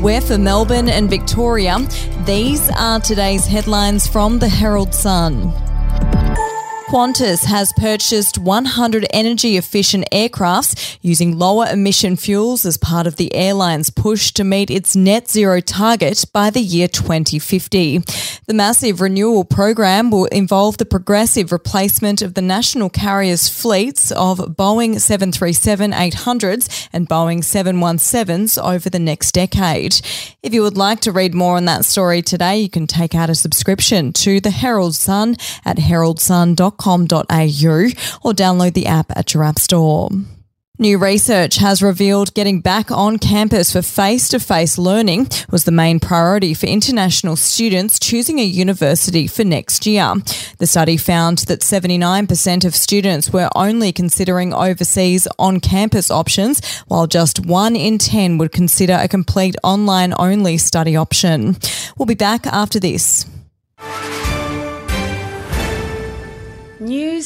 We're for Melbourne and Victoria. These are today's headlines from the Herald Sun. Qantas has purchased 100 energy efficient aircrafts using lower emission fuels as part of the airline's push to meet its net zero target by the year 2050. The massive renewal program will involve the progressive replacement of the national carriers' fleets of Boeing 737 800s and Boeing 717s over the next decade. If you would like to read more on that story today, you can take out a subscription to the Herald Sun at heraldsun.com or download the app at your app store. New research has revealed getting back on campus for face to face learning was the main priority for international students choosing a university for next year. The study found that 79% of students were only considering overseas on campus options, while just 1 in 10 would consider a complete online only study option. We'll be back after this.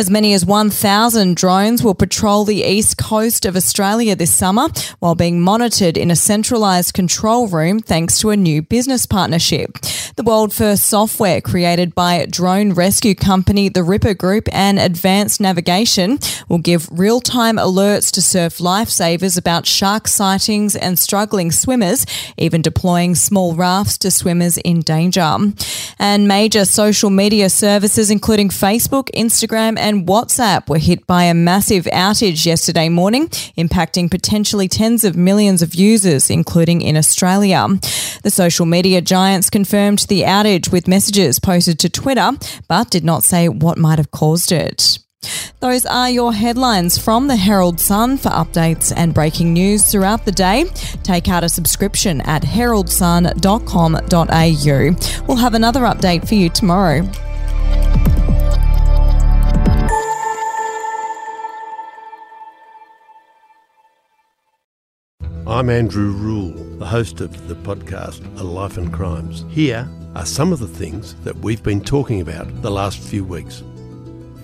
As many as 1,000 drones will patrol the east coast of Australia this summer while being monitored in a centralised control room thanks to a new business partnership. The world first software created by drone rescue company The Ripper Group and Advanced Navigation will give real time alerts to surf lifesavers about shark sightings and struggling swimmers, even deploying small rafts to swimmers in danger. And major social media services, including Facebook, Instagram, and WhatsApp were hit by a massive outage yesterday morning, impacting potentially tens of millions of users, including in Australia. The social media giants confirmed the outage with messages posted to Twitter, but did not say what might have caused it. Those are your headlines from the Herald Sun for updates and breaking news throughout the day. Take out a subscription at heraldsun.com.au. We'll have another update for you tomorrow. I'm Andrew Rule, the host of the podcast A Life and Crimes. Here are some of the things that we've been talking about the last few weeks.